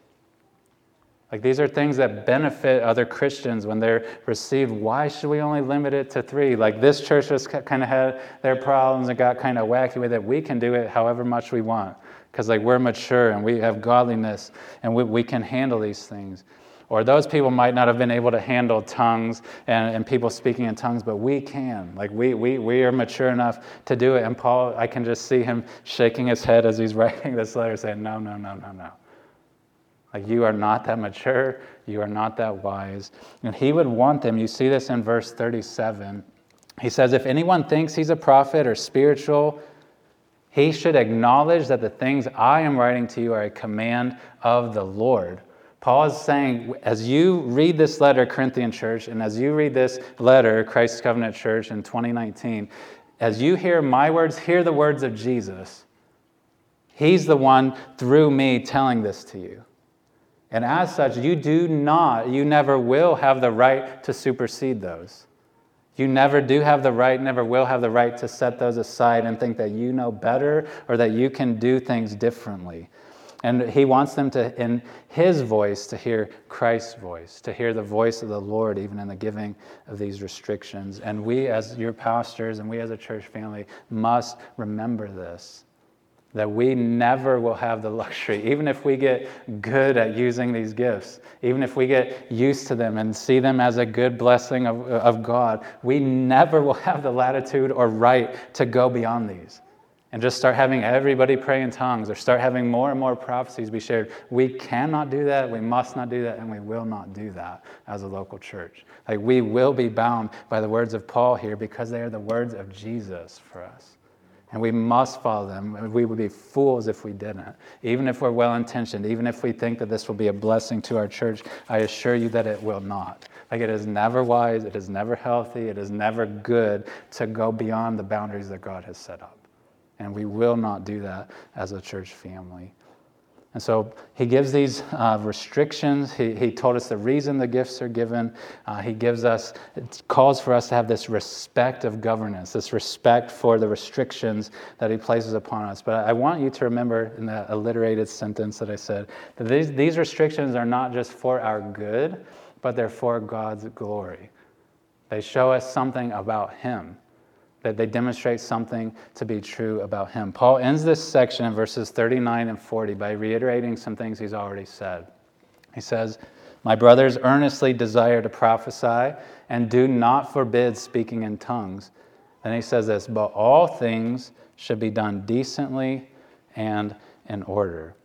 Like these are things that benefit other Christians when they're received. Why should we only limit it to three? Like this church just kind of had their problems and got kind of wacky with it. We can do it however much we want because like we're mature and we have godliness and we, we can handle these things. Or those people might not have been able to handle tongues and, and people speaking in tongues, but we can. Like we, we, we are mature enough to do it. And Paul, I can just see him shaking his head as he's writing this letter saying, no, no, no, no, no. Like, you are not that mature, you are not that wise. And he would want them, you see this in verse 37. He says, If anyone thinks he's a prophet or spiritual, he should acknowledge that the things I am writing to you are a command of the Lord. Paul is saying, as you read this letter, Corinthian church, and as you read this letter, Christ's Covenant Church in 2019, as you hear my words, hear the words of Jesus. He's the one through me telling this to you. And as such, you do not, you never will have the right to supersede those. You never do have the right, never will have the right to set those aside and think that you know better or that you can do things differently. And he wants them to, in his voice, to hear Christ's voice, to hear the voice of the Lord, even in the giving of these restrictions. And we, as your pastors and we as a church family, must remember this that we never will have the luxury, even if we get good at using these gifts, even if we get used to them and see them as a good blessing of, of God, we never will have the latitude or right to go beyond these and just start having everybody pray in tongues or start having more and more prophecies be shared. We cannot do that, we must not do that, and we will not do that as a local church. Like we will be bound by the words of Paul here because they are the words of Jesus for us and we must follow them. We would be fools if we didn't. Even if we're well intentioned, even if we think that this will be a blessing to our church, I assure you that it will not. Like it is never wise, it is never healthy, it is never good to go beyond the boundaries that God has set up. And we will not do that as a church family. And so he gives these uh, restrictions. He, he told us the reason the gifts are given. Uh, he gives us, it calls for us to have this respect of governance, this respect for the restrictions that he places upon us. But I want you to remember in that alliterated sentence that I said that these, these restrictions are not just for our good, but they're for God's glory. They show us something about him that they demonstrate something to be true about him. Paul ends this section in verses 39 and 40 by reiterating some things he's already said. He says, My brothers earnestly desire to prophesy and do not forbid speaking in tongues. Then he says this, but all things should be done decently and in order.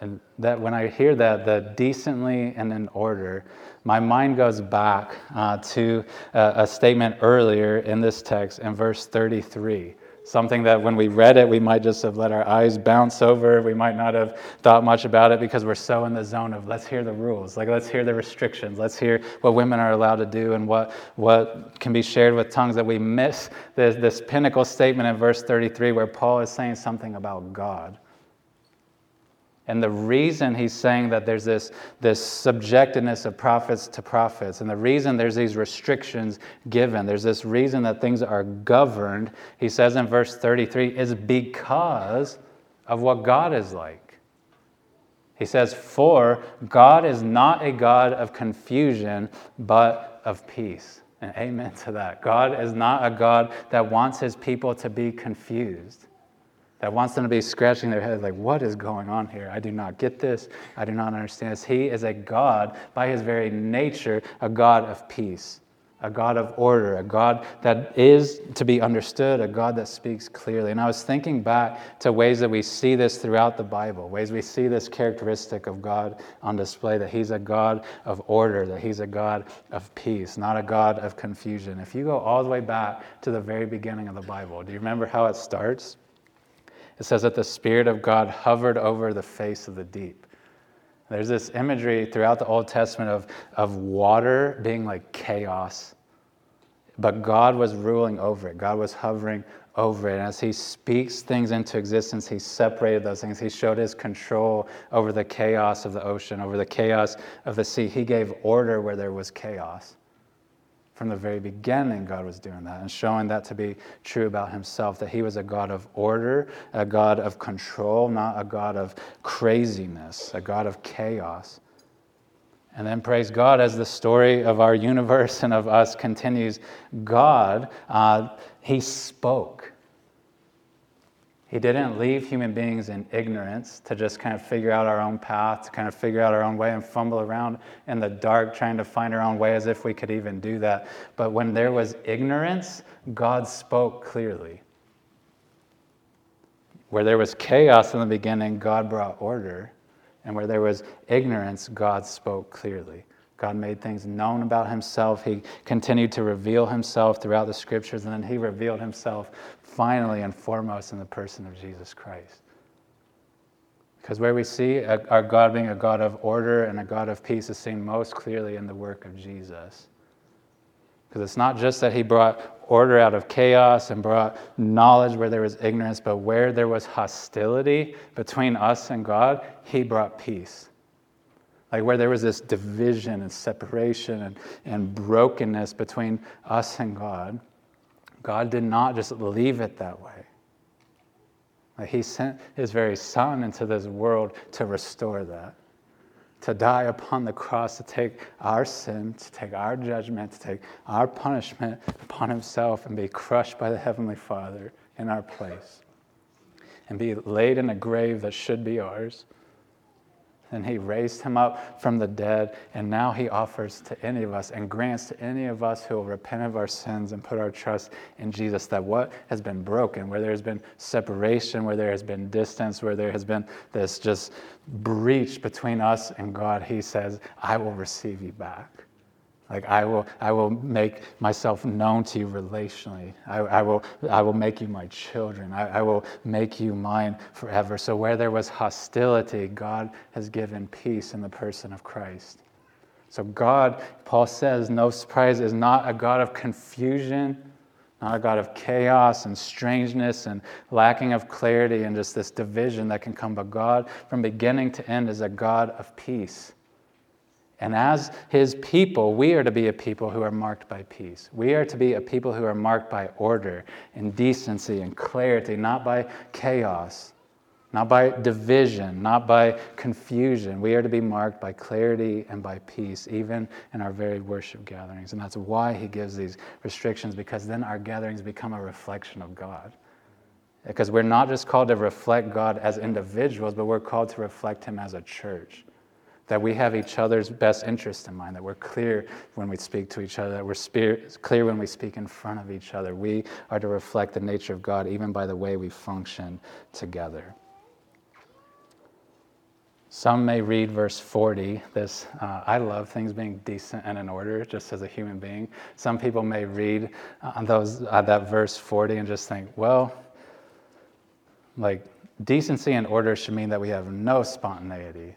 And that when I hear that, the decently and in order, my mind goes back uh, to a, a statement earlier in this text in verse 33 something that when we read it, we might just have let our eyes bounce over. We might not have thought much about it because we're so in the zone of let's hear the rules, like let's hear the restrictions, let's hear what women are allowed to do and what, what can be shared with tongues that we miss this, this pinnacle statement in verse 33 where Paul is saying something about God. And the reason he's saying that there's this, this subjectedness of prophets to prophets, and the reason there's these restrictions given, there's this reason that things are governed, he says in verse 33, is because of what God is like. He says, For God is not a God of confusion, but of peace. And amen to that. God is not a God that wants his people to be confused, that wants them to be scratching their head, like, what is going on here? I do not get this. I do not understand this. He is a God, by his very nature, a God of peace a God of order, a God that is to be understood, a God that speaks clearly. And I was thinking back to ways that we see this throughout the Bible, ways we see this characteristic of God on display that He's a God of order, that He's a God of peace, not a God of confusion. If you go all the way back to the very beginning of the Bible, do you remember how it starts? It says that the Spirit of God hovered over the face of the deep. There's this imagery throughout the Old Testament of, of water being like chaos, but God was ruling over it. God was hovering over it. And as He speaks things into existence, He separated those things. He showed His control over the chaos of the ocean, over the chaos of the sea. He gave order where there was chaos. From the very beginning, God was doing that and showing that to be true about himself that he was a God of order, a God of control, not a God of craziness, a God of chaos. And then, praise God, as the story of our universe and of us continues, God, uh, He spoke. He didn't leave human beings in ignorance to just kind of figure out our own path, to kind of figure out our own way and fumble around in the dark trying to find our own way as if we could even do that. But when there was ignorance, God spoke clearly. Where there was chaos in the beginning, God brought order. And where there was ignorance, God spoke clearly. God made things known about himself. He continued to reveal himself throughout the scriptures, and then he revealed himself finally and foremost in the person of Jesus Christ. Because where we see our God being a God of order and a God of peace is seen most clearly in the work of Jesus. Because it's not just that he brought order out of chaos and brought knowledge where there was ignorance, but where there was hostility between us and God, he brought peace. Like where there was this division and separation and, and brokenness between us and God, God did not just leave it that way. Like he sent his very son into this world to restore that, to die upon the cross, to take our sin, to take our judgment, to take our punishment upon himself and be crushed by the Heavenly Father in our place, and be laid in a grave that should be ours and he raised him up from the dead, and now he offers to any of us and grants to any of us who will repent of our sins and put our trust in Jesus that what has been broken, where there has been separation, where there has been distance, where there has been this just breach between us and God, he says, I will receive you back. Like I will, I will make myself known to you relationally. I, I will, I will make you my children. I, I will make you mine forever. So where there was hostility, God has given peace in the person of Christ. So God, Paul says, no surprise, is not a God of confusion, not a God of chaos and strangeness and lacking of clarity and just this division that can come. But God, from beginning to end, is a God of peace. And as his people, we are to be a people who are marked by peace. We are to be a people who are marked by order and decency and clarity, not by chaos, not by division, not by confusion. We are to be marked by clarity and by peace, even in our very worship gatherings. And that's why he gives these restrictions, because then our gatherings become a reflection of God. Because we're not just called to reflect God as individuals, but we're called to reflect him as a church that we have each other's best interest in mind, that we're clear when we speak to each other, that we're spirit, clear when we speak in front of each other. We are to reflect the nature of God even by the way we function together. Some may read verse 40. This, uh, I love things being decent and in order, just as a human being. Some people may read uh, those, uh, that verse 40 and just think, well, like decency and order should mean that we have no spontaneity,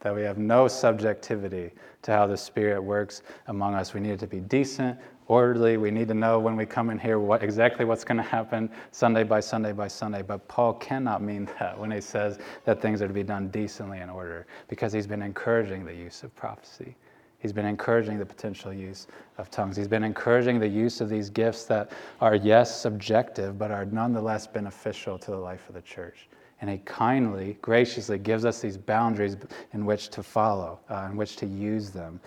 that we have no subjectivity to how the Spirit works among us. We need it to be decent, orderly. We need to know when we come in here what exactly what's going to happen Sunday by Sunday by Sunday. But Paul cannot mean that when he says that things are to be done decently in order, because he's been encouraging the use of prophecy. He's been encouraging the potential use of tongues. He's been encouraging the use of these gifts that are, yes, subjective, but are nonetheless beneficial to the life of the church and He kindly, graciously gives us these boundaries in which to follow, uh, in which to use them.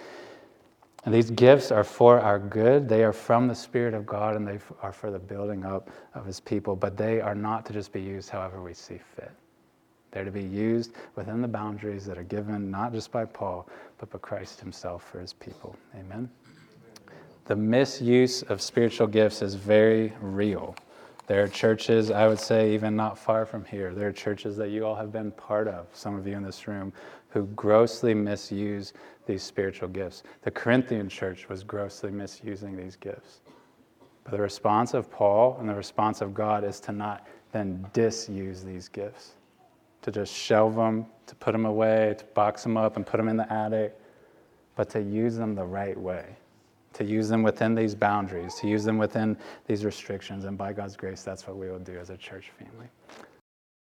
And these gifts are for our good. They are from the Spirit of God and they are for the building up of His people, but they are not to just be used however we see fit. They're to be used within the boundaries that are given not just by Paul, but by Christ Himself for His people. Amen. The misuse of spiritual gifts is very real. There are churches, I would say, even not far from here. There are churches that you all have been part of, some of you in this room, who grossly misuse these spiritual gifts. The Corinthian church was grossly misusing these gifts. But the response of Paul and the response of God is to not then disuse these gifts, to just shelve them, to put them away, to box them up and put them in the attic, but to use them the right way to use them within these boundaries, to use them within these restrictions. And by God's grace, that's what we will do as a church family.